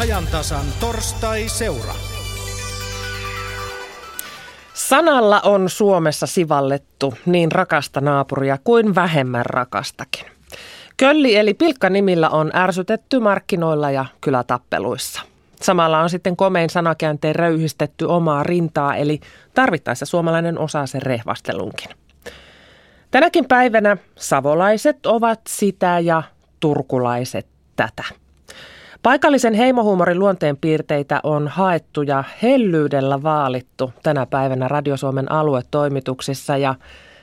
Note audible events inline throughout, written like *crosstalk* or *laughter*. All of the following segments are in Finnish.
ajantasan torstai-seura. Sanalla on Suomessa sivallettu niin rakasta naapuria kuin vähemmän rakastakin. Kölli eli pilkkanimillä on ärsytetty markkinoilla ja kylätappeluissa. Samalla on sitten komein sanakäänteen röyhistetty omaa rintaa, eli tarvittaessa suomalainen osaa sen rehvastelunkin. Tänäkin päivänä savolaiset ovat sitä ja turkulaiset tätä. Paikallisen heimohuumorin luonteen piirteitä on haettu ja hellyydellä vaalittu tänä päivänä Radio Suomen aluetoimituksissa ja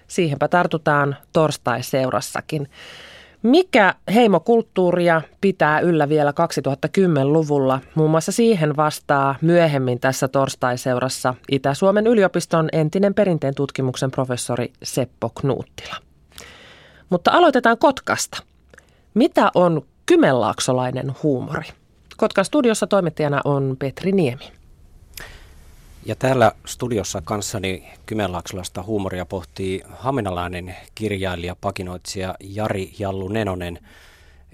siihenpä tartutaan torstai-seurassakin. Mikä heimokulttuuria pitää yllä vielä 2010-luvulla? Muun muassa siihen vastaa myöhemmin tässä torstaiseurassa Itä-Suomen yliopiston entinen perinteen tutkimuksen professori Seppo Knuuttila. Mutta aloitetaan Kotkasta. Mitä on kymenlaaksolainen huumori? Kotkan studiossa toimittajana on Petri Niemi. Ja täällä studiossa kanssani Kymenlaaksolasta huumoria pohtii haminalainen kirjailija, pakinoitsija Jari Jallu Nenonen.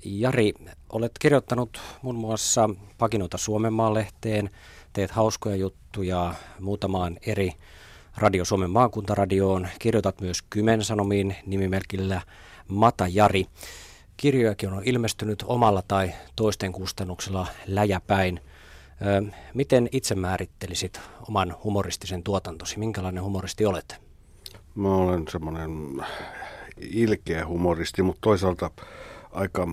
Jari, olet kirjoittanut muun muassa pakinoita Suomenmaan-lehteen, teet hauskoja juttuja muutamaan eri Radio Suomen maakuntaradioon, kirjoitat myös Kymen Sanomiin nimimerkillä Mata Jari. Kirjojakin on ilmestynyt omalla tai toisten kustannuksella läjäpäin – Miten itse määrittelisit oman humoristisen tuotantosi? Minkälainen humoristi olet? Mä olen semmoinen ilkeä humoristi, mutta toisaalta aika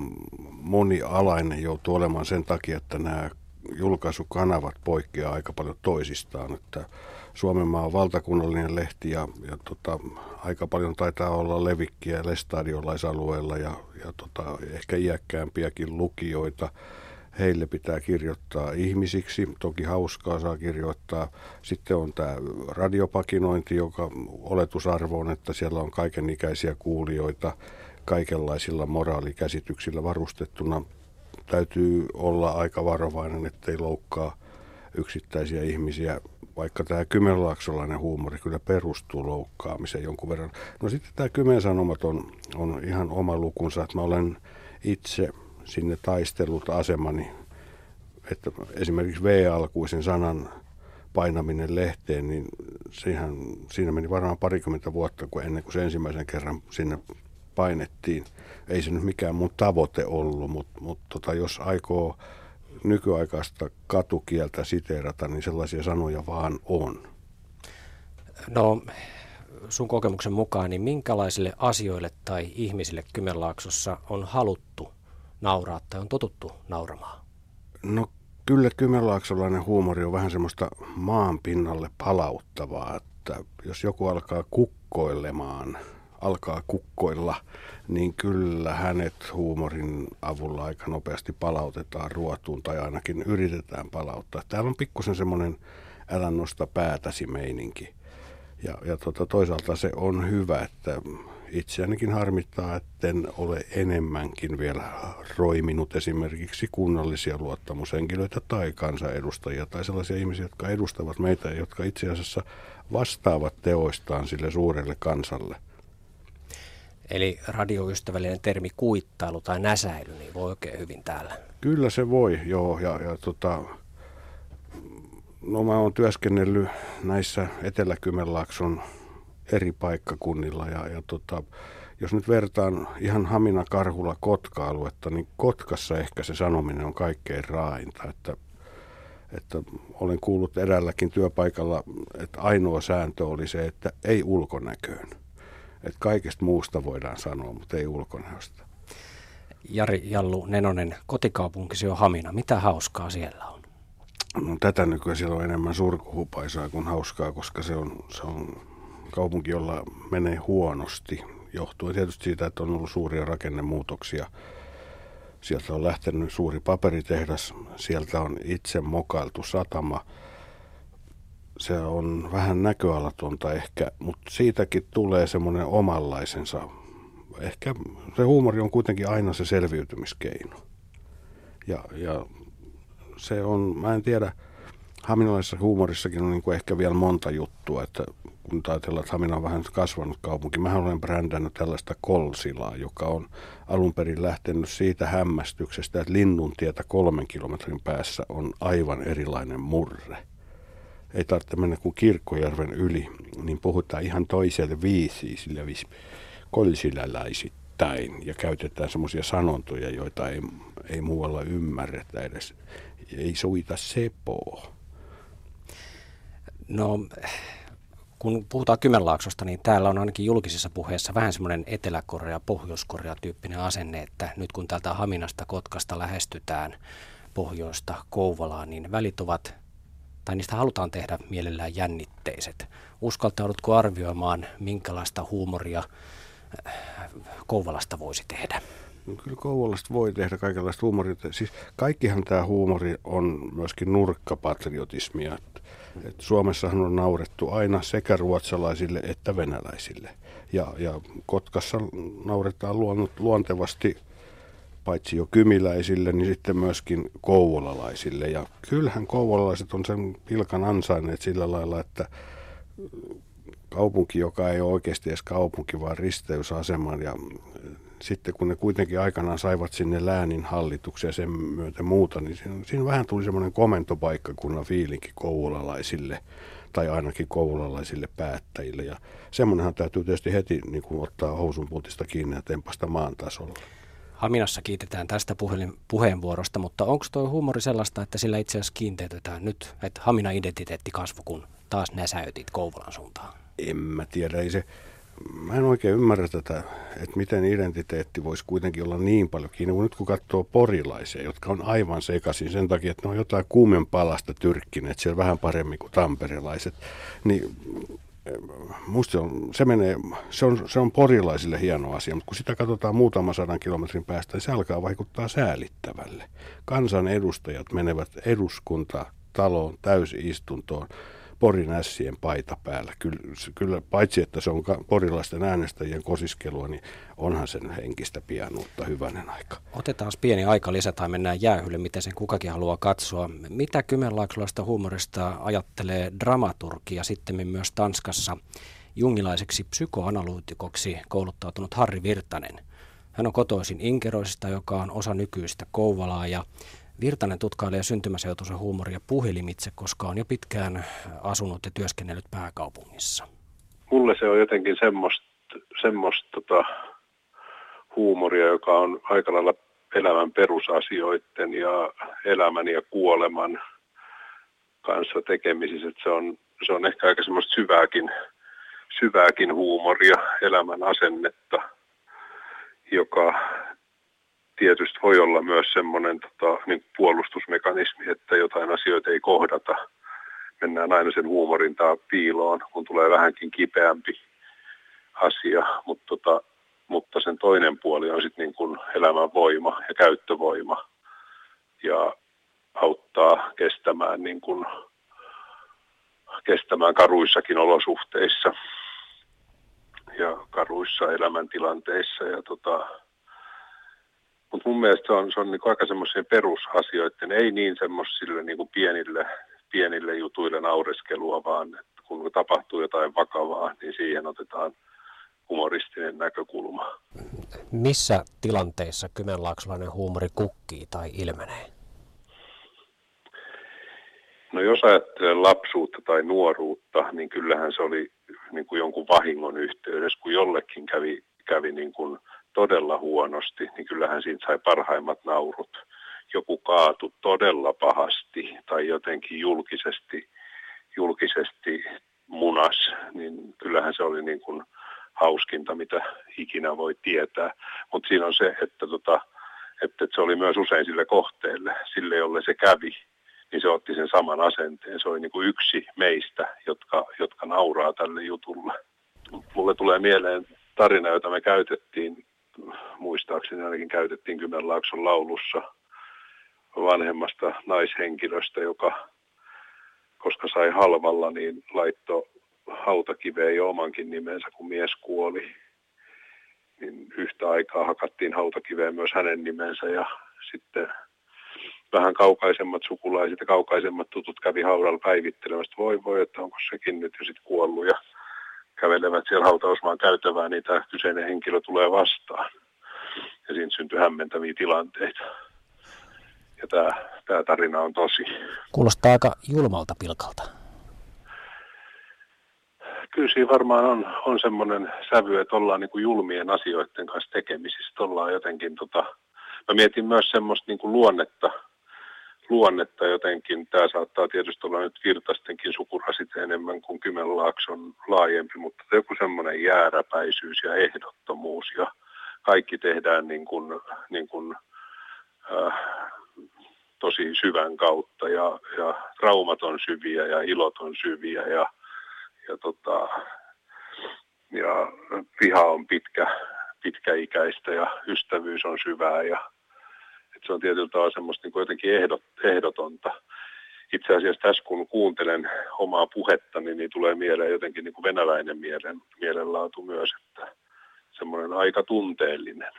monialainen joutuu olemaan sen takia, että nämä julkaisukanavat poikkeaa aika paljon toisistaan. Että Suomenmaa on valtakunnallinen lehti ja, ja tota, aika paljon taitaa olla levikkiä lestadiolaisalueella ja, ja tota, ehkä iäkkäämpiäkin lukijoita – heille pitää kirjoittaa ihmisiksi. Toki hauskaa saa kirjoittaa. Sitten on tämä radiopakinointi, joka oletusarvo on, että siellä on kaikenikäisiä kuulijoita kaikenlaisilla moraalikäsityksillä varustettuna. Täytyy olla aika varovainen, ettei loukkaa yksittäisiä ihmisiä, vaikka tämä kymenlaaksolainen huumori kyllä perustuu loukkaamiseen jonkun verran. No sitten tämä Kymen Sanomat on, on ihan oma lukunsa, että mä olen itse sinne taistellut asemani, että esimerkiksi V-alkuisen sanan painaminen lehteen, niin siihen, siinä meni varmaan parikymmentä vuotta kun ennen kuin se ensimmäisen kerran sinne painettiin. Ei se nyt mikään mun tavoite ollut, mutta, mutta tota, jos aikoo nykyaikaista katukieltä siteerata, niin sellaisia sanoja vaan on. No sun kokemuksen mukaan, niin minkälaisille asioille tai ihmisille Kymenlaaksossa on haluttu nauraa tai on totuttu nauramaan? No kyllä Kymenlaaksolainen huumori on vähän semmoista maan pinnalle palauttavaa, että jos joku alkaa kukkoilemaan, alkaa kukkoilla, niin kyllä hänet huumorin avulla aika nopeasti palautetaan ruotuun tai ainakin yritetään palauttaa. Täällä on pikkusen semmoinen älä nosta päätäsi meininki. Ja, ja tota, toisaalta se on hyvä, että itseänikin harmittaa, etten ole enemmänkin vielä roiminut esimerkiksi kunnallisia luottamushenkilöitä tai kansanedustajia tai sellaisia ihmisiä, jotka edustavat meitä jotka itse asiassa vastaavat teoistaan sille suurelle kansalle. Eli radioystävällinen termi kuittailu tai näsäily, niin voi oikein hyvin täällä. Kyllä se voi, joo. Ja, ja tota, no mä oon työskennellyt näissä Etelä-Kymenlaakson eri paikkakunnilla. Ja, ja tota, jos nyt vertaan ihan Hamina Karhula Kotka-aluetta, niin Kotkassa ehkä se sanominen on kaikkein raainta. Että, että olen kuullut eräälläkin työpaikalla, että ainoa sääntö oli se, että ei ulkonäköön. Että kaikesta muusta voidaan sanoa, mutta ei ulkonäöstä. Jari Jallu Nenonen, kotikaupunkisi on Hamina. Mitä hauskaa siellä on? No, tätä nykyään siellä on enemmän surkuhupaisaa kuin hauskaa, koska se on, se on kaupunki, jolla menee huonosti, johtuen tietysti siitä, että on ollut suuria rakennemuutoksia. Sieltä on lähtenyt suuri paperitehdas, sieltä on itse mokailtu satama. Se on vähän näköalatonta ehkä, mutta siitäkin tulee semmoinen omanlaisensa. Ehkä se huumori on kuitenkin aina se selviytymiskeino. Ja, ja se on, mä en tiedä, Haminalaisessa huumorissakin on niin kuin ehkä vielä monta juttua, että kun ajatellaan, että Hamina on vähän kasvanut kaupunki. Mä olen brändännyt tällaista kolsilaa, joka on alun perin lähtenyt siitä hämmästyksestä, että Linnuntietä kolmen kilometrin päässä on aivan erilainen murre. Ei tarvitse mennä kuin Kirkkojärven yli, niin puhutaan ihan toiselle viisi sillä viisi kolsiläläisittäin ja käytetään semmoisia sanontoja, joita ei, ei muualla ymmärretä edes. Ei suita sepoa. No kun puhutaan Kymenlaaksosta, niin täällä on ainakin julkisissa puheissa vähän semmoinen Etelä-Korea, Pohjois-Korea tyyppinen asenne, että nyt kun täältä Haminasta, Kotkasta lähestytään pohjoista Kouvolaan, niin välit ovat, tai niistä halutaan tehdä mielellään jännitteiset. Uskaltaudutko arvioimaan, minkälaista huumoria äh, Kouvolasta voisi tehdä? No kyllä Kouvolasta voi tehdä kaikenlaista huumoria. Siis kaikkihan tämä huumori on myöskin nurkkapatriotismia. Et Suomessahan on naurettu aina sekä ruotsalaisille että venäläisille. Ja, ja Kotkassa nauretaan luontevasti paitsi jo kymiläisille, niin sitten myöskin kouvolalaisille. Ja kyllähän kouvolalaiset on sen pilkan ansainneet sillä lailla, että kaupunki, joka ei ole oikeasti edes kaupunki, vaan risteysaseman ja sitten kun ne kuitenkin aikanaan saivat sinne läänin hallituksia ja sen myötä muuta, niin siinä, siinä vähän tuli semmoinen komentopaikkakunnan fiilinki koululaisille tai ainakin koululaisille päättäjille. Ja semmoinenhan täytyy tietysti heti niin kuin ottaa housun kiinni ja tempasta maan tasolla. Haminassa kiitetään tästä puhelin, puheenvuorosta, mutta onko tuo huumori sellaista, että sillä itse asiassa kiinteytetään nyt, että Hamina identiteetti kasvu, kun taas näsäytit Kouvolan suuntaan? En mä tiedä, ei se, mä en oikein ymmärrä tätä, että miten identiteetti voisi kuitenkin olla niin paljon kiinni, kun nyt kun katsoo porilaisia, jotka on aivan sekaisin sen takia, että ne on jotain kuumen palasta tyrkkineet siellä vähän paremmin kuin tamperelaiset, niin musta se, on, se, menee, se, on, se on porilaisille hieno asia, mutta kun sitä katsotaan muutaman sadan kilometrin päästä, niin se alkaa vaikuttaa säälittävälle. Kansan edustajat menevät eduskunta taloon täysistuntoon Porin ässien paita päällä. Kyllä, kyllä paitsi, että se on porilaisten äänestäjien kosiskelua, niin onhan sen henkistä pianuutta hyvänen aika. Otetaan pieni aika lisä tai mennään jäähylle, miten sen kukakin haluaa katsoa. Mitä kymenlaaksolaista huumorista ajattelee dramaturgi ja sitten myös Tanskassa jungilaiseksi psykoanalyytikoksi kouluttautunut Harri Virtanen? Hän on kotoisin Inkeroisista, joka on osa nykyistä Kouvalaa ja Virtanen tutkailee syntymäseutuisen huumoria puhelimitse, koska on jo pitkään asunut ja työskennellyt pääkaupungissa. Mulle se on jotenkin semmoista, semmoista tota, huumoria, joka on aika lailla elämän perusasioiden ja elämän ja kuoleman kanssa tekemisissä. Se, on, se on ehkä aika semmoista syvääkin, syvääkin huumoria, elämän asennetta, joka tietysti voi olla myös semmoinen tota, niin puolustusmekanismi, että jotain asioita ei kohdata. Mennään aina sen huumorin piiloon, kun tulee vähänkin kipeämpi asia, mutta, tota, mutta sen toinen puoli on sitten niin kuin elämän voima ja käyttövoima ja auttaa kestämään, niin kuin, kestämään karuissakin olosuhteissa ja karuissa elämäntilanteissa ja tota, mutta mun mielestä se on, se on niin aika semmoisen perusasioiden, ei niin semmoisille niin pienille, pienille jutuille naureskelua, vaan että kun tapahtuu jotain vakavaa, niin siihen otetaan humoristinen näkökulma. Missä tilanteissa kymenlaaksolainen huumori kukkii tai ilmenee? No jos ajattelee lapsuutta tai nuoruutta, niin kyllähän se oli niin kuin jonkun vahingon yhteydessä, kun jollekin kävi, kävi niin kuin todella huonosti, niin kyllähän siitä sai parhaimmat naurut. Joku kaatu todella pahasti tai jotenkin julkisesti, julkisesti munas, niin kyllähän se oli niin kuin hauskinta, mitä ikinä voi tietää. Mutta siinä on se, että, tota, että se oli myös usein sille kohteelle, sille jolle se kävi, niin se otti sen saman asenteen. Se oli niin kuin yksi meistä, jotka, jotka nauraa tälle jutulle. Mulle tulee mieleen tarina, jota me käytettiin muistaakseni ainakin käytettiin Kymenlaakson laulussa vanhemmasta naishenkilöstä, joka koska sai halvalla, niin laitto hautakiveen jo omankin nimensä, kun mies kuoli. Niin yhtä aikaa hakattiin hautakiveen myös hänen nimensä ja sitten vähän kaukaisemmat sukulaiset ja kaukaisemmat tutut kävi haudalla päivittelemästä, voi voi, että onko sekin nyt jo sitten kuollut ja kävelevät siellä hautausmaan käytävää, niin tämä kyseinen henkilö tulee vastaan. Ja siinä syntyy hämmentäviä tilanteita. Ja tämä, tämä tarina on tosi. Kuulostaa aika julmalta pilkalta. Kyllä siinä varmaan on, on semmoinen sävy, että ollaan niin kuin julmien asioiden kanssa tekemisissä. Ollaan jotenkin, tota, mä mietin myös semmoista niin kuin luonnetta, luonnetta jotenkin. Tämä saattaa tietysti olla nyt virtastenkin sukurasit enemmän kuin Kymenlaakson laajempi, mutta joku semmoinen jääräpäisyys ja ehdottomuus ja kaikki tehdään niin kuin, niin kuin, äh, tosi syvän kautta ja, ja traumat on syviä ja ilot on syviä ja, ja, tota, ja viha on pitkä, pitkäikäistä ja ystävyys on syvää ja että se on tietyllä tavalla semmoista niin jotenkin ehdot, ehdotonta. Itse asiassa tässä kun kuuntelen omaa puhetta, niin, niin tulee mieleen jotenkin niin kuin venäläinen mielen, mielenlaatu myös, että semmoinen aika tunteellinen.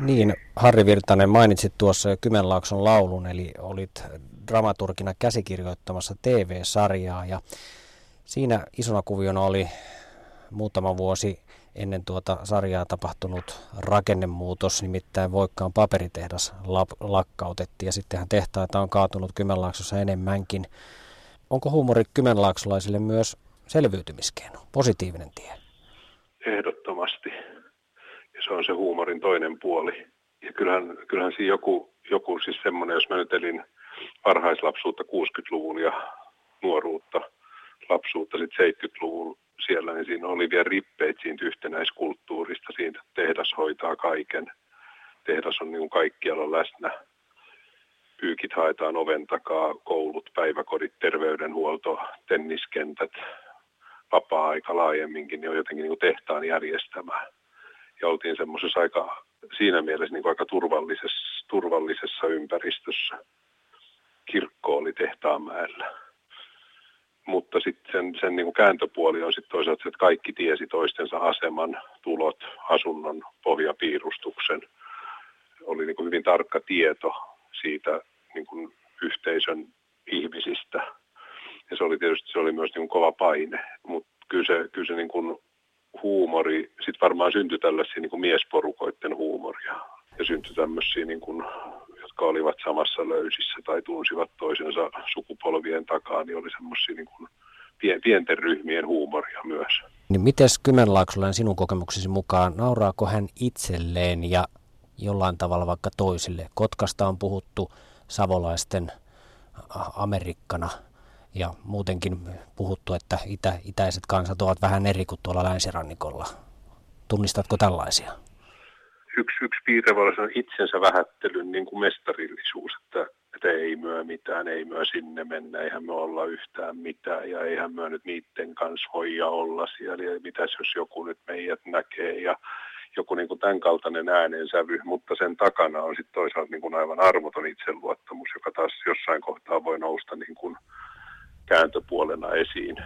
Niin, Harri Virtanen, mainitsit tuossa jo Kymenlaakson laulun, eli olit dramaturgina käsikirjoittamassa TV-sarjaa ja siinä isona kuviona oli muutama vuosi ennen tuota sarjaa tapahtunut rakennemuutos, nimittäin Voikkaan paperitehdas lakkautettiin ja sittenhän tehtaita on kaatunut Kymenlaaksossa enemmänkin. Onko huumori kymenlaaksolaisille myös selviytymiskeino, positiivinen tie? Ehdottomasti. Ja se on se huumorin toinen puoli. Ja kyllähän, kyllähän siinä joku, joku siis semmoinen, jos mä nyt elin varhaislapsuutta 60-luvun ja nuoruutta, lapsuutta sitten 70-luvun siellä, niin siinä oli vielä rippeet siitä yhtenäiskulttuurista, siitä tehdas hoitaa kaiken. Tehdas on niin kaikkialla läsnä. Pyykit haetaan oven takaa, koulut, päiväkodit, terveydenhuolto, tenniskentät, vapaa-aika laajemminkin, niin on jotenkin niin tehtaan järjestämää. Ja oltiin semmoisessa aika, siinä mielessä niin aika turvallisessa, turvallisessa ympäristössä. Kirkko oli Tehtaanmäellä mutta sitten sen, sen niin kuin kääntöpuoli on sitten toisaalta se, että kaikki tiesi toistensa aseman, tulot, asunnon, pohjapiirustuksen. Oli niin kuin hyvin tarkka tieto siitä niin kuin yhteisön ihmisistä. Ja se oli tietysti se oli myös niin kuin kova paine, mutta kyllä se, kyllä se niin kuin huumori, sitten varmaan syntyi tällaisia niin kuin miesporukoiden huumoria ja syntyi tämmöisiä niin kuin jotka olivat samassa löysissä tai tunsivat toisensa sukupolvien takaa, niin oli semmoisia niin kuin pienten ryhmien huumoria myös. Niin miten Kymenlaaksolla sinun kokemuksesi mukaan, nauraako hän itselleen ja jollain tavalla vaikka toisille? Kotkasta on puhuttu savolaisten Amerikkana ja muutenkin puhuttu, että itä, itäiset kansat ovat vähän eri kuin tuolla länsirannikolla. Tunnistatko tällaisia? Yksi, yksi piirre voi olla itsensä vähättelyn niin kuin mestarillisuus, että, että ei myö mitään, ei myö sinne mennä, eihän me olla yhtään mitään ja eihän myö nyt niiden kanssa hoija olla siellä ja mitäs jos joku nyt meidät näkee ja joku niin kuin tämän kaltainen äänensävy, mutta sen takana on sitten toisaalta niin kuin aivan armoton itseluottamus, joka taas jossain kohtaa voi nousta niin kuin kääntöpuolena esiin.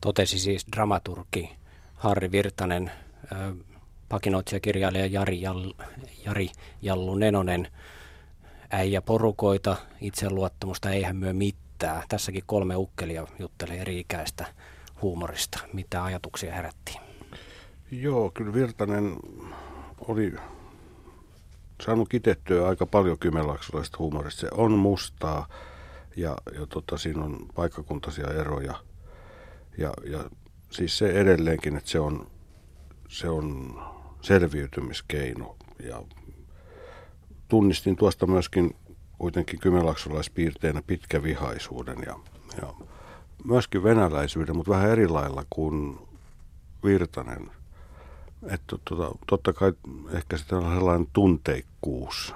Totesi siis dramaturgi Harri Virtanen pakinoitsijakirjailija Jari, Jall, Jari Jallu Nenonen, äijä porukoita, itseluottamusta, eihän myö mitään. Tässäkin kolme ukkelia juttelee eri ikäistä huumorista. Mitä ajatuksia herättiin? Joo, kyllä Virtanen oli saanut kitettyä aika paljon kymenlaaksolaisesta huumorista. Se on mustaa ja, ja tota, siinä on paikkakuntaisia eroja. Ja, ja siis se edelleenkin, että se on, se on selviytymiskeino. Ja tunnistin tuosta myöskin kuitenkin kymenlaksolaispiirteinä pitkävihaisuuden ja, ja myöskin venäläisyyden, mutta vähän eri lailla kuin Virtanen. Että tota, totta kai ehkä sitten on sellainen tunteikkuus,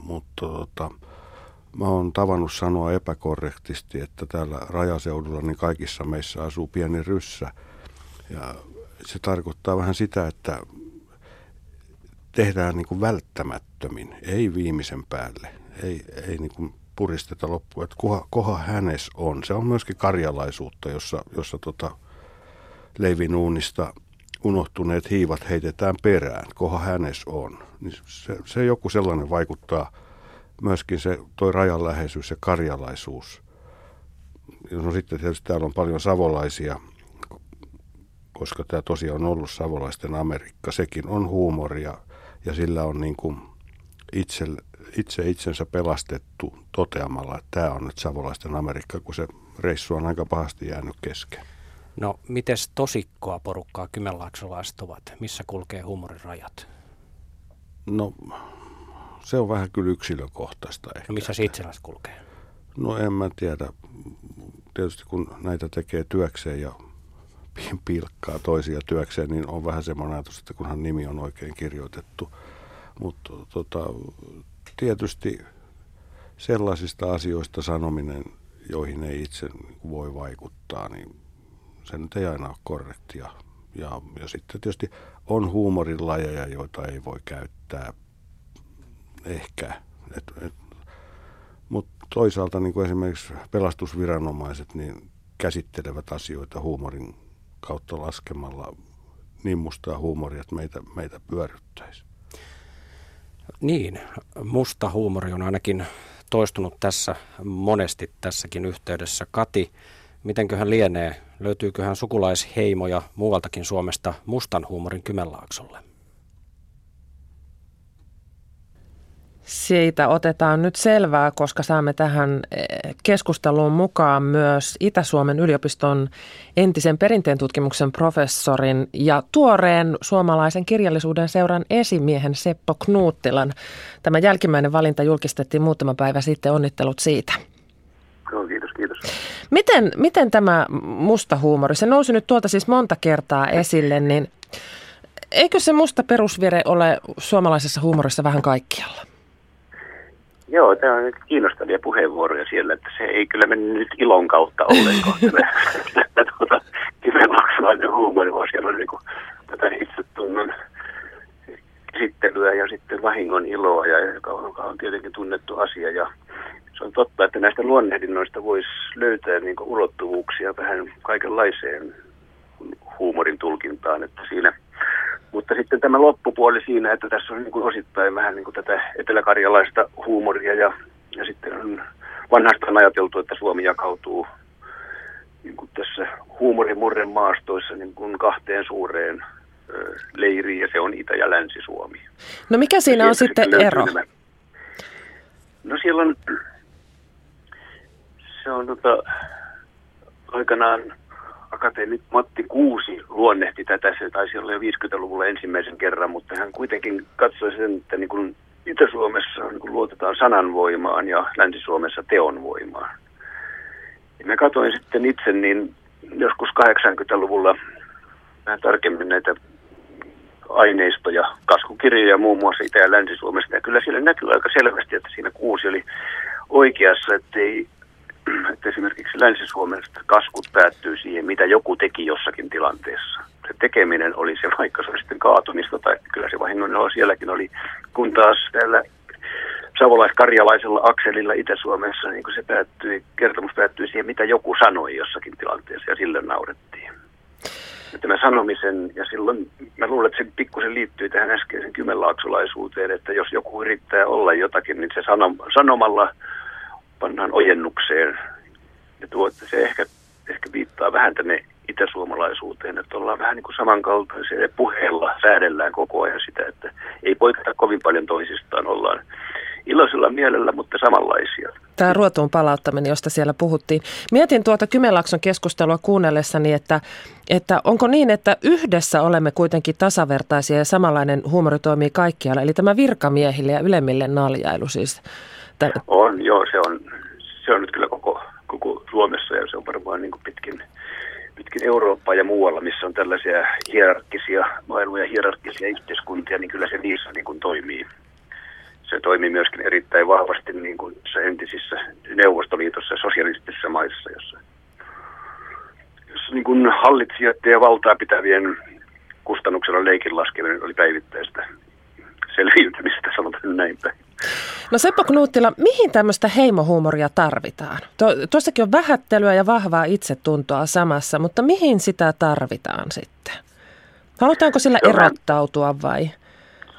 mutta tota, mä oon tavannut sanoa epäkorrektisti, että täällä rajaseudulla niin kaikissa meissä asuu pieni ryssä. Ja se tarkoittaa vähän sitä, että tehdään niin kuin välttämättömin, ei viimeisen päälle, ei, ei niin kuin puristeta loppuun, että koha, koha hänes on. Se on myöskin karjalaisuutta, jossa, jossa tota leivinuunista unohtuneet hiivat heitetään perään, koha hänes on. Niin se, se joku sellainen vaikuttaa myöskin se toi rajanläheisyys ja karjalaisuus. No sitten tietysti täällä on paljon savolaisia, koska tämä tosiaan on ollut savolaisten Amerikka. Sekin on huumoria ja sillä on niin kuin itse, itse itsensä pelastettu toteamalla, että tämä on nyt savolaisten Amerikka, kun se reissu on aika pahasti jäänyt kesken. No, miten tosikkoa porukkaa kymenlaaksolaiset ovat? Missä kulkee huumorin rajat? No, se on vähän kyllä yksilökohtaista ehkä. No missä se itselläsi kulkee? No en mä tiedä. Tietysti kun näitä tekee työkseen ja pilkkaa toisia työkseen, niin on vähän semmoinen ajatus, että kunhan nimi on oikein kirjoitettu. Mutta tota, tietysti sellaisista asioista sanominen, joihin ei itse voi vaikuttaa, niin se nyt ei aina ole korrektia. Ja, ja sitten tietysti on huumorin lajeja, joita ei voi käyttää ehkä. Mutta toisaalta niin kuin esimerkiksi pelastusviranomaiset niin käsittelevät asioita huumorin kautta laskemalla niin mustaa huumoria, että meitä, meitä pyöryttäisi. Niin, musta huumori on ainakin toistunut tässä monesti tässäkin yhteydessä. Kati, mitenköhän lienee? Löytyyköhän sukulaisheimoja muualtakin Suomesta mustan huumorin Kymenlaaksolle? Siitä otetaan nyt selvää, koska saamme tähän eh, keskusteluun mukaan myös Itä-Suomen yliopiston entisen perinteen tutkimuksen professorin ja tuoreen suomalaisen kirjallisuuden seuran esimiehen Seppo Knuuttilan. Tämä jälkimmäinen valinta julkistettiin muutama päivä sitten. Onnittelut siitä. Joo, kiitos, kiitos. Miten, miten tämä musta huumori, se nousi nyt tuolta siis monta kertaa esille, niin eikö se musta perusvire ole suomalaisessa huumorissa vähän kaikkialla? Joo, tämä on kiinnostavia puheenvuoroja siellä, että se ei kyllä mene nyt ilon kautta ollenkaan. *laughs* että tuota, kymenlaksalainen huumori, vaan siellä on niin kuin, tätä itsetunnon käsittelyä ja sitten vahingon iloa, ja, joka, on, joka on tietenkin tunnettu asia. Ja se on totta, että näistä luonnehdinnoista voisi löytää niin ulottuvuuksia vähän kaikenlaiseen huumorin tulkintaan, että siinä mutta sitten tämä loppupuoli siinä, että tässä on niin kuin osittain vähän niin kuin tätä eteläkarjalaista huumoria ja, ja sitten on vanhastaan ajateltu, että Suomi jakautuu niin kuin tässä huumorimurren maastoissa niin kuin kahteen suureen ö, leiriin ja se on Itä- ja Länsi-Suomi. No mikä siinä on sitten ero? Nämä. No siellä on, se on tota, aikanaan akateemit Matti Kuusi luonnehti tätä, se taisi olla jo 50-luvulla ensimmäisen kerran, mutta hän kuitenkin katsoi sen, että niin kuin Itä-Suomessa niin kuin luotetaan sananvoimaan ja Länsi-Suomessa teonvoimaan. Ja mä katsoin sitten itse niin joskus 80-luvulla vähän tarkemmin näitä aineistoja, kaskukirjoja muun muassa Itä- ja Länsi-Suomesta. Ja kyllä siellä näkyy aika selvästi, että siinä kuusi oli oikeassa, että ei *clears throat* että esimerkiksi Länsi-Suomesta kaskut päättyy siihen, mitä joku teki jossakin tilanteessa. Se tekeminen oli se, vaikka se oli sitten kaatumista tai kyllä se vahingon sielläkin oli, kun taas täällä savolais-karjalaisella akselilla Itä-Suomessa niin se päättyi, kertomus päättyi siihen, mitä joku sanoi jossakin tilanteessa ja sille naurettiin. Tämä sanomisen, ja silloin mä luulen, että se pikkusen liittyy tähän äskeisen kymenlaaksolaisuuteen, että jos joku yrittää olla jotakin, niin se sanomalla pannaan ojennukseen. Ja tuo, se ehkä, ehkä viittaa vähän tänne itäsuomalaisuuteen, että ollaan vähän niin kuin samankaltaisia ja puheella säädellään koko ajan sitä, että ei poiketa kovin paljon toisistaan, ollaan iloisella mielellä, mutta samanlaisia. Tämä ruotuun palauttaminen, josta siellä puhuttiin. Mietin tuota Kymenlaakson keskustelua kuunnellessani, että, että onko niin, että yhdessä olemme kuitenkin tasavertaisia ja samanlainen huumori toimii kaikkialla. Eli tämä virkamiehille ja ylemmille naljailu siis Että... On, joo, se on, se on nyt kyllä koko, koko Suomessa ja se on varmaan niin kuin pitkin, pitkin Eurooppaa ja muualla, missä on tällaisia hierarkkisia maailmoja, hierarkkisia yhteiskuntia, niin kyllä se niissä niin kuin toimii. Se toimii myöskin erittäin vahvasti niin kuin entisissä Neuvostoliitossa ja sosialistisissa maissa, jossa, jossa niin kuin hallitsijoiden ja valtaa pitävien kustannuksella leikin laskeminen oli päivittäistä selviytymistä, sanotaan näin päin. No Seppo Knuuttila, mihin tämmöistä heimohuumoria tarvitaan? tuossakin on vähättelyä ja vahvaa itsetuntoa samassa, mutta mihin sitä tarvitaan sitten? Halutaanko sillä erottautua vai?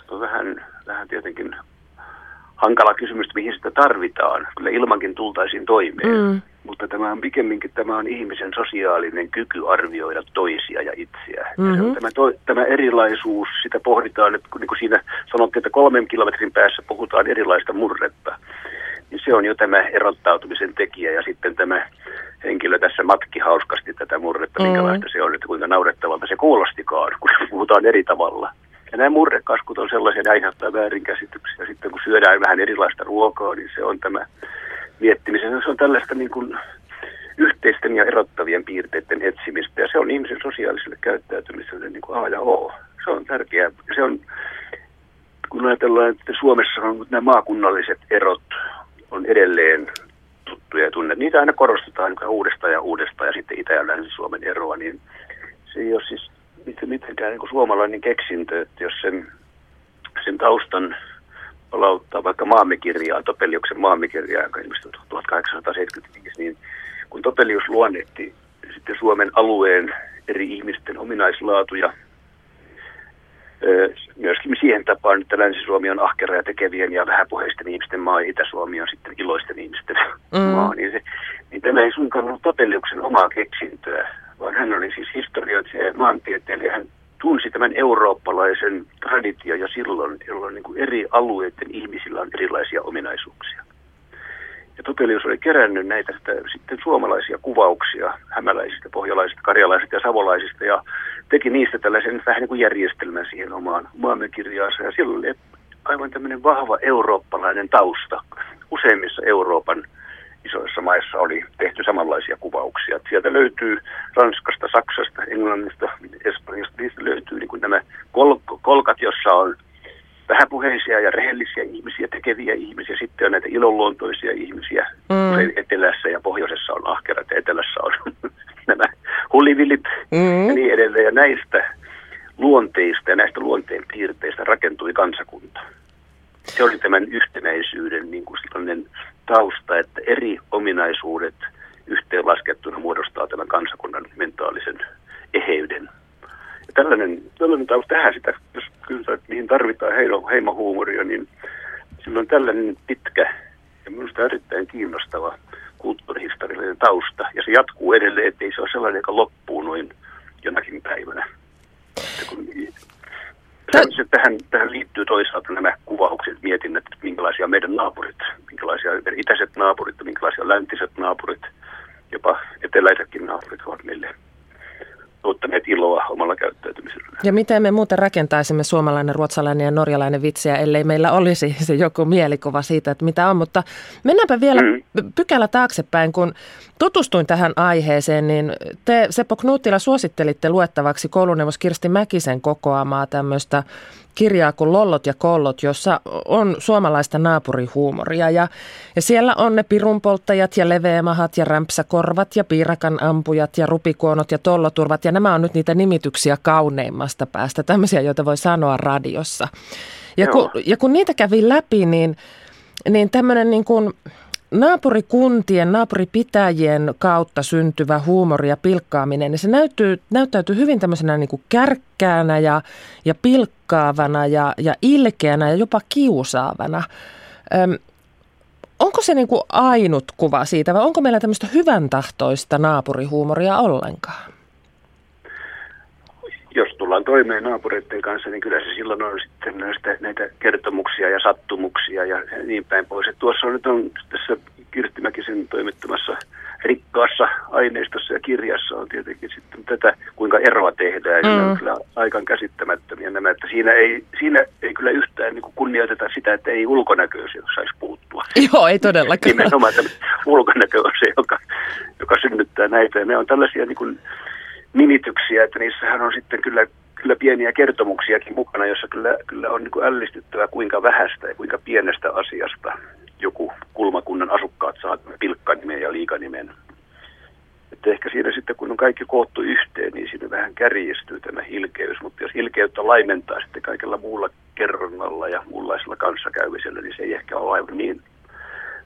On vähän, vähän tietenkin hankala kysymys, mihin sitä tarvitaan. Kyllä ilmankin tultaisiin toimeen. Mm. Mutta tämä on pikemminkin tämä on ihmisen sosiaalinen kyky arvioida toisia ja itseä. Mm-hmm. Ja se on tämä, to, tämä erilaisuus, sitä pohditaan, että kun niin kuin siinä sanottiin, että kolmen kilometrin päässä puhutaan erilaista murretta, niin se on jo tämä erottautumisen tekijä. Ja sitten tämä henkilö tässä matki hauskasti tätä murretta, Mm. minkälaista se on, että kuinka naurettavalta se kuulostikaan, kun puhutaan eri tavalla. Ja nämä murrekaskut on sellaisia, että aiheuttaa väärinkäsityksiä. Sitten kun syödään vähän erilaista ruokaa, niin se on tämä miettimisen. Se on tällaista niin kuin yhteisten ja erottavien piirteiden etsimistä. Ja se on ihmisen sosiaaliselle käyttäytymiselle niin kuin A ja O. Se on tärkeää. Se on, kun ajatellaan, että Suomessa on nämä maakunnalliset erot on edelleen tuttuja ja tunnet. Niitä aina korostetaan niin uudestaan ja uudestaan ja sitten Itä- ja Länsi-Suomen eroa, niin se ei ole siis mitenkään niin kuin suomalainen keksintö, että jos sen, sen taustan palauttaa vaikka maamikirjaa, Topeliuksen maamikirjaa, joka ilmestyi 1875, niin kun Topelius luonnehti sitten Suomen alueen eri ihmisten ominaislaatuja, myöskin siihen tapaan, että Länsi-Suomi on ahkera ja tekevien ja vähäpuheisten ihmisten maa ja Itä-Suomi on sitten iloisten ihmisten mm. maa, niin, se, niin tämä ei suinkaan ollut Topeliuksen omaa keksintöä, vaan hän oli siis historioitsija ja maantieteilijä. Hän tunsi tämän eurooppalaisen tradition jo silloin, jolloin niin kuin eri alueiden ihmisillä on erilaisia ominaisuuksia. Ja Topelius oli kerännyt näitä sitä, sitten suomalaisia kuvauksia hämäläisistä, pohjalaisista, karjalaisista ja savolaisista ja teki niistä tällaisen vähän niin kuin järjestelmän siihen omaan maamme kirjaansa. Ja silloin oli aivan tämmöinen vahva eurooppalainen tausta. Useimmissa Euroopan isoissa maissa oli tehty samanlaisia kuvauksia. Sieltä löytyy Ranskasta, Saksasta, Englannista, Espanjasta, niistä löytyy niin kuin nämä kol- kolkat, jossa on vähäpuheisia ja rehellisiä ihmisiä, tekeviä ihmisiä. Sitten on näitä ilonluontoisia ihmisiä. Mm. Etelässä ja pohjoisessa on ahkerat ja etelässä on *laughs* nämä hulivilit Mm. ja niin edelleen. Ja näistä luonteista ja näistä luonteen piirteistä rakentui kansakunta. Se oli tämän yhtenäisyyden niin kuin sellainen tausta, että eri ominaisuudet yhteenlaskettuna muodostaa tämän kansakunnan mentaalisen eheyden. Ja tällainen, tällainen tausta, tähän sitä, jos kysytään, että mihin tarvitaan heimo, heimohuumoria, niin silloin tällainen pitkä ja minusta erittäin kiinnostava kulttuurihistoriallinen tausta. Ja se jatkuu edelleen, ettei se ole sellainen, joka loppuu noin jonakin päivänä. Että kun, Tä- se, tähän, tähän liittyy toisaalta nämä kuvaukset, mietinnät, että minkälaisia meidän naapurit, minkälaisia meidän itäiset naapurit ja minkälaisia läntiset naapurit, jopa eteläisetkin naapurit ovat meille tuottaneet iloa omalla käyttäytymisellä. Ja miten me muuten rakentaisimme suomalainen, ruotsalainen ja norjalainen vitsiä, ellei meillä olisi *laughs* se joku mielikuva siitä, että mitä on. Mutta mennäänpä vielä Mm. pykälä taaksepäin. Kun tutustuin tähän aiheeseen, niin te Seppo Knuuttila suosittelitte luettavaksi kouluneuvos Kirsti Mäkisen kokoamaa tämmöistä kirjaa kuin Lollot ja kollot, jossa on suomalaista naapurihuumoria. Ja, ja siellä on ne pirunpolttajat ja leveämahat ja rämpsäkorvat ja piirakan ampujat ja rupikuonot ja tolloturvat. Ja nämä on nyt niitä nimityksiä kauneimmasta päästä, tämmöisiä, joita voi sanoa radiossa. Ja kun, ja kun niitä kävi läpi, niin, niin tämmöinen niin kuin naapurikuntien, naapuripitäjien kautta syntyvä huumori ja pilkkaaminen, niin se näytyy, näyttäytyy hyvin tämmöisenä niin kuin kärkkäänä ja, ja pilkkaavana ja, ja ilkeänä ja jopa kiusaavana. Öm, onko se niin kuin ainut kuva siitä vai onko meillä tämmöistä hyvän tahtoista naapurihuumoria ollenkaan? Tullaan toimeen naapureiden kanssa, niin kyllä se silloin on sitten näistä, näitä kertomuksia ja sattumuksia ja niin päin pois. Et tuossa on nyt on tässä Kirsti Mäkisen toimittamassa rikkaassa aineistossa ja kirjassa on tietenkin sitten tätä, kuinka eroa tehdään. Mm. Ne on kyllä aikan käsittämättömiä nämä, että siinä ei, siinä ei kyllä yhtään niin kuin kunnioiteta sitä, että ei ulkonäköön saisi puuttua. Joo, ei todellakaan. Nimenomaan tämä ulkonäkö on se, joka, joka synnyttää näitä. Ja ne on tällaisia niin kuin nimityksiä, että niissähän on sitten kyllä, kyllä pieniä kertomuksiakin mukana, jossa kyllä, kyllä on niin kuin ällistyttävä kuinka vähästä ja kuinka pienestä asiasta joku kulmakunnan asukkaat saa pilkkanimen ja liikanimen. Että ehkä siinä sitten, kun on kaikki koottu yhteen, niin siinä vähän kärjistyy tämä ilkeys. Mutta jos ilkeyttä laimentaa sitten kaikella muulla kerronnalla ja muunlaisella kanssakäymisellä, niin se ei ehkä ole aivan niin,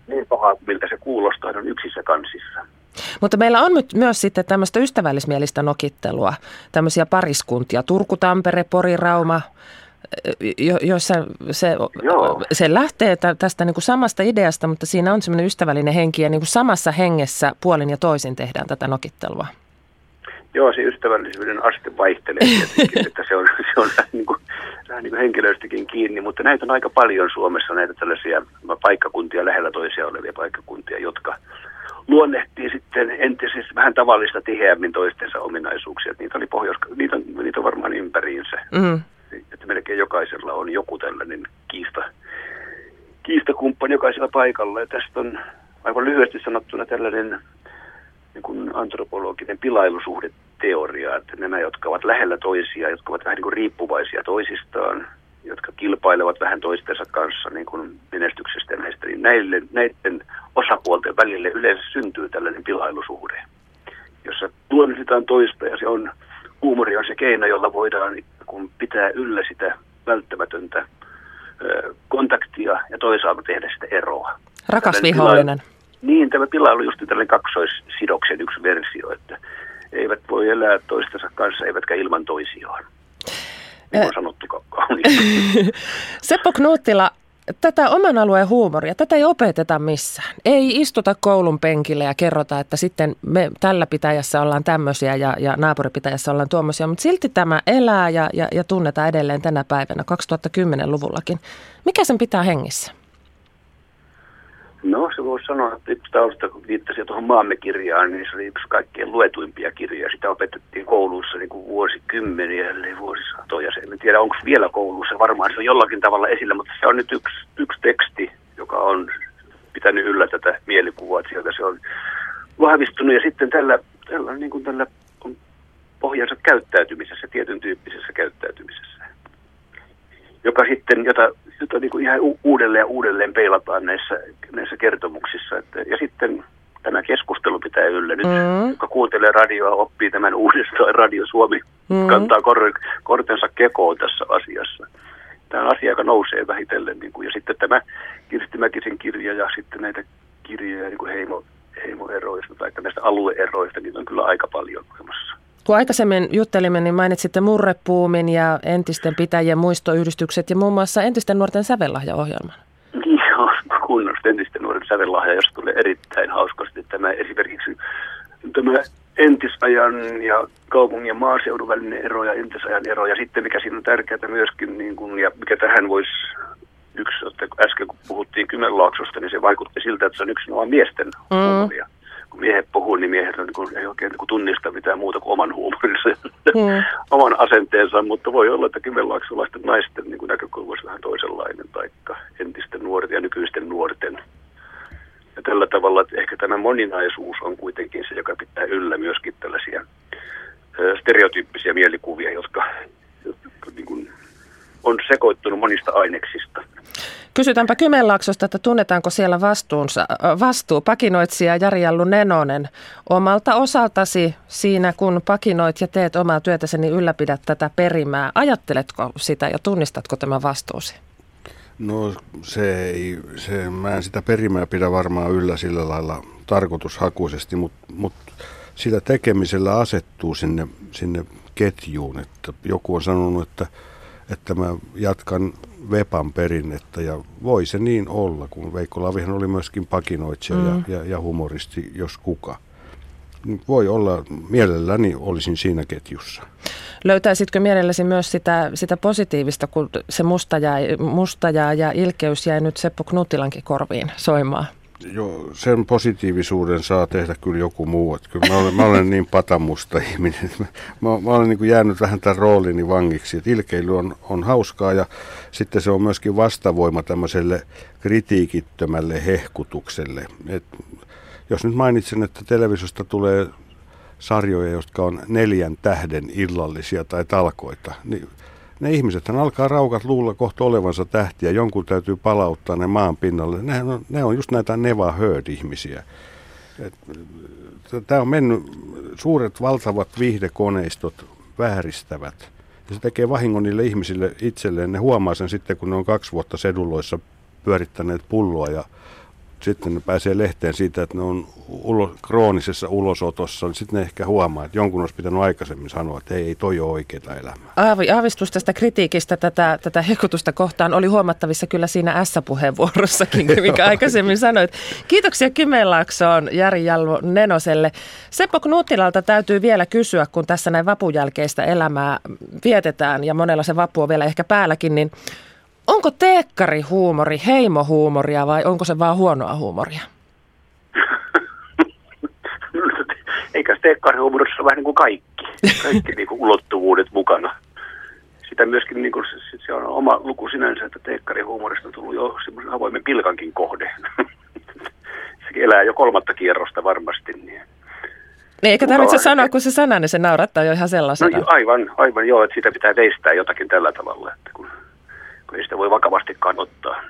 niin paha, miltä se kuulostaa, on yksissä kansissa. Mutta meillä on nyt myös sitten tämmöistä ystävällismielistä nokittelua, tämmöisiä pariskuntia. Turku, Tampere, Pori, Rauma, joissa se, se lähtee tästä niin kuin samasta ideasta, mutta siinä on semmoinen ystävällinen henki ja niin kuin samassa hengessä puolin ja toisin tehdään tätä nokittelua. Joo, se ystävällisyyden aste vaihtelee tietenkin, että se on, se on vähän, niin kuin, vähän niin kuin henkilöistäkin kiinni, mutta näitä on aika paljon Suomessa, näitä tällaisia paikkakuntia, lähellä toisia olevia paikkakuntia, jotka luonnehtii sitten entisessä vähän tavallista tiheämmin toistensa ominaisuuksia. Niitä, oli pohjois, niitä, on, niitä on varmaan ympäriinsä. Mm. Että melkein jokaisella on joku tällainen kiista, kiistakumppan jokaisella paikalla. Ja tästä on aivan lyhyesti sanottuna tällainen niin kuin antropologinen pilailusuhdeteoria, että nämä, jotka ovat lähellä toisia, jotka ovat vähän niin kuin riippuvaisia toisistaan, jotka kilpailevat vähän toistensa kanssa niin kuin menestyksestä ja näistä, niin näille, näiden osapuolten välille yleensä syntyy tällainen pilailusuhde, jossa luonnistetaan toista ja se on, huumori on se keino, jolla voidaan kun pitää yllä sitä välttämätöntä ö, kontaktia ja toisaalta tehdä sitä eroa. Rakas vihollinen. Niin, tämä pilailu on just tällainen kaksoissidoksen yksi versio, että eivät voi elää toistensa kanssa, eivätkä ilman toisiaan. Niin on sanottu *laughs* Seppo Knuuttila, tätä oman alueen huumoria, tätä ei opeteta missään. Ei istuta koulun penkille ja kerrota, että sitten me tällä pitäjässä ollaan tämmöisiä ja, ja naapuripitäjässä ollaan tuommoisia, mutta silti tämä elää ja, ja, ja tunnetaan edelleen tänä päivänä 2010-luvullakin. Mikä sen pitää hengissä? No se voisi sanoa, että yksi tausta, kun viittasin tuohon maamme kirjaan, niin se oli yksi kaikkein luetuimpia kirjoja. Sitä opetettiin koulussa niin kuin vuosikymmeniä, eli vuosisatoja. Se, en tiedä, onko vielä koulussa. Varmaan se on jollakin tavalla esillä, mutta se on nyt yksi, yksi teksti, joka on pitänyt yllä tätä mielikuvaa. Että sieltä se on vahvistunut ja sitten tällä, tällä, niin kuin tällä on pohjansa käyttäytymisessä, tietyn tyyppisessä käyttäytymisessä joka sitten, jota, jota niin kuin ihan uudelleen ja uudelleen peilataan näissä, näissä kertomuksissa. Että, ja sitten tämä keskustelu pitää yllä nyt. Mm. Joka kuuntelee radioa, oppii tämän *laughs* uudestaan. Radio Suomi mm. kantaa kor- kortensa kekoon tässä asiassa. Tämä on asia, joka nousee vähitellen. Niin kuin, ja sitten tämä Kirsti Mäkisen kirja ja sitten näitä kirjoja niin kuin heimo, heimoeroista tai näistä alueeroista, niin on kyllä aika paljon olemassa. Kun aikaisemmin juttelimme, niin mainitsitte murrepuumin ja entisten pitäjien muistoyhdistykset ja muun muassa entisten nuorten sävellahjaohjelman. *laughs* Joo, entisten nuorten sävellahja, josta tulee erittäin hauskasti tämä esimerkiksi tämä entisajan ja kaupungin ja maaseudun välinen ero ja entisajan ero. Ja sitten mikä siinä on tärkeää myöskin, niin kun, ja mikä tähän voisi yksi, että äsken kun puhuttiin Kymenlaaksosta, niin se vaikutti siltä, että se on yksi miesten mm. huumoria kun miehet puhuu, niin miehet on, niin kuin, ei oikein niin kuin tunnista mitään muuta kuin oman huumorinsa mm. *laughs* oman asenteensa, mutta voi olla, että kymenlaaksolaisten naisten niin kuin näkökulmassa vähän toisenlainen, taikka entisten nuorten ja nykyisten nuorten. Ja tällä tavalla, että ehkä tämä moninaisuus on kuitenkin se, joka pitää yllä myöskin tällaisia stereotyyppisiä mielikuvia, jotka, jotka niin kuin, on sekoittunut monista aineksista. Kysytäänpä Kymenlaaksosta, että tunnetaanko siellä vastuunsa, vastuu pakinoitsija Jari Jallu Nenonen omalta osaltasi siinä, kun pakinoit ja teet omaa työtäsi, niin ylläpidät tätä perimää. Ajatteletko sitä ja tunnistatko tämän vastuusi? No se ei, se, mä en sitä perimää pidä varmaan yllä sillä lailla tarkoitushakuisesti, mutta mut sillä tekemisellä asettuu sinne, sinne ketjuun. Että joku on sanonut, että, että mä jatkan Vepan perinnettä ja voi se niin olla, kun Veikko Lavihan oli myöskin pakinoitsija mm. ja, ja, ja humoristi, jos kuka. Voi olla, mielelläni olisin siinä ketjussa. Löytäisitkö mielelläsi myös sitä, sitä positiivista, kun se musta, jäi, musta jää ja ilkeys jäi nyt Seppo Knutilankin korviin soimaan? Joo, sen positiivisuuden saa tehdä kyllä joku muu. Että kyllä mä olen, mä olen niin patamusta ihminen. Mä, mä, mä olen niin kuin jäänyt vähän tämän roolini vangiksi. Että ilkeily on, on hauskaa ja sitten se on myöskin vastavoima tämmöiselle kritiikittömälle hehkutukselle. Et jos nyt mainitsen, että televisiosta tulee sarjoja, jotka on neljän tähden illallisia tai talkoita, niin ne ihmiset alkaa raukat luulla kohta olevansa tähtiä, jonkun täytyy palauttaa ne maan pinnalle. Ne on, ne on just näitä Neva Heard-ihmisiä. Tämä on mennyt, suuret valtavat viihdekoneistot vääristävät. Ja se tekee vahingon niille ihmisille itselleen. Ne huomaa sen sitten, kun ne on kaksi vuotta seduloissa pyörittäneet pulloa ja sitten ne pääsee lehteen siitä, että ne on ulo, kroonisessa ulosotossa, niin sitten ne ehkä huomaa, että jonkun olisi pitänyt aikaisemmin sanoa, että ei, ei toi ole oikeaa elämää. Aavi, aavistus tästä kritiikistä tätä, tätä hekutusta kohtaan oli huomattavissa kyllä siinä S-puheenvuorossakin, *laughs* mikä aikaisemmin sanoit. Kiitoksia Kymenlaaksoon Jari Jalvo Nenoselle. Seppo Knutilalta täytyy vielä kysyä, kun tässä näin vapun jälkeistä elämää vietetään ja monella se vappu on vielä ehkä päälläkin, niin Onko teekkarihuumori heimohuumoria vai onko se vaan huonoa huumoria? *laughs* Eikä teekkarihuumorissa ole vähän niin kuin kaikki, kaikki niin kuin ulottuvuudet mukana. Sitä myöskin niin kuin, se on oma luku sinänsä, että teekkarihuumorista on tullut jo semmoisen avoimen pilkankin kohde. *laughs* se elää jo kolmatta kierrosta varmasti. Niin. Niin, eikä tarvitse sanoa, kun se sana, niin se naurattaa jo ihan sellaisena. No, aivan, aivan joo, että sitä pitää veistää jotakin tällä tavalla, että kun ei sitä voi vakavastikaan ottaa.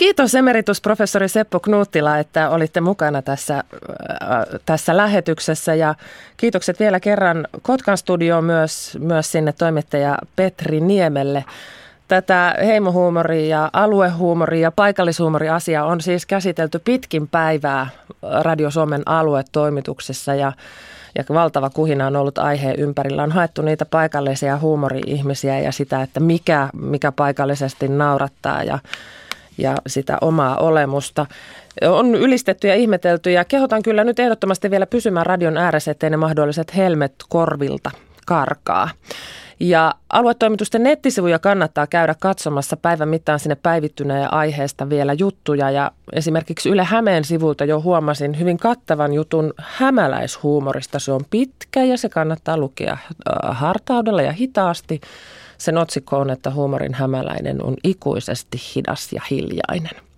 Kiitos emeritusprofessori Seppo Knuuttila, että olitte mukana tässä, äh, tässä lähetyksessä ja kiitokset vielä kerran Kotkan studioon myös, myös sinne toimittaja Petri Niemelle. Tätä heimohuumoria ja aluehuumoria ja paikallishuumoriasiaa on siis käsitelty pitkin päivää Radio Suomen aluetoimituksessa ja ja valtava kuhina on ollut aiheen ympärillä. On haettu niitä paikallisia huumori-ihmisiä ja sitä, että mikä, mikä paikallisesti naurattaa ja, ja sitä omaa olemusta. On ylistetty ja ihmetelty ja kehotan kyllä nyt ehdottomasti vielä pysymään radion ääressä, ettei ne mahdolliset helmet korvilta karkaa. Ja aluetoimitusten nettisivuja kannattaa käydä katsomassa päivän mittaan sinne päivittyneen aiheesta vielä juttuja. Ja esimerkiksi Yle Hämeen sivulta jo huomasin hyvin kattavan jutun hämäläishuumorista. Se on pitkä ja se kannattaa lukea äh, hartaudella ja hitaasti. Sen otsikko on, että huumorin hämäläinen on ikuisesti hidas ja hiljainen.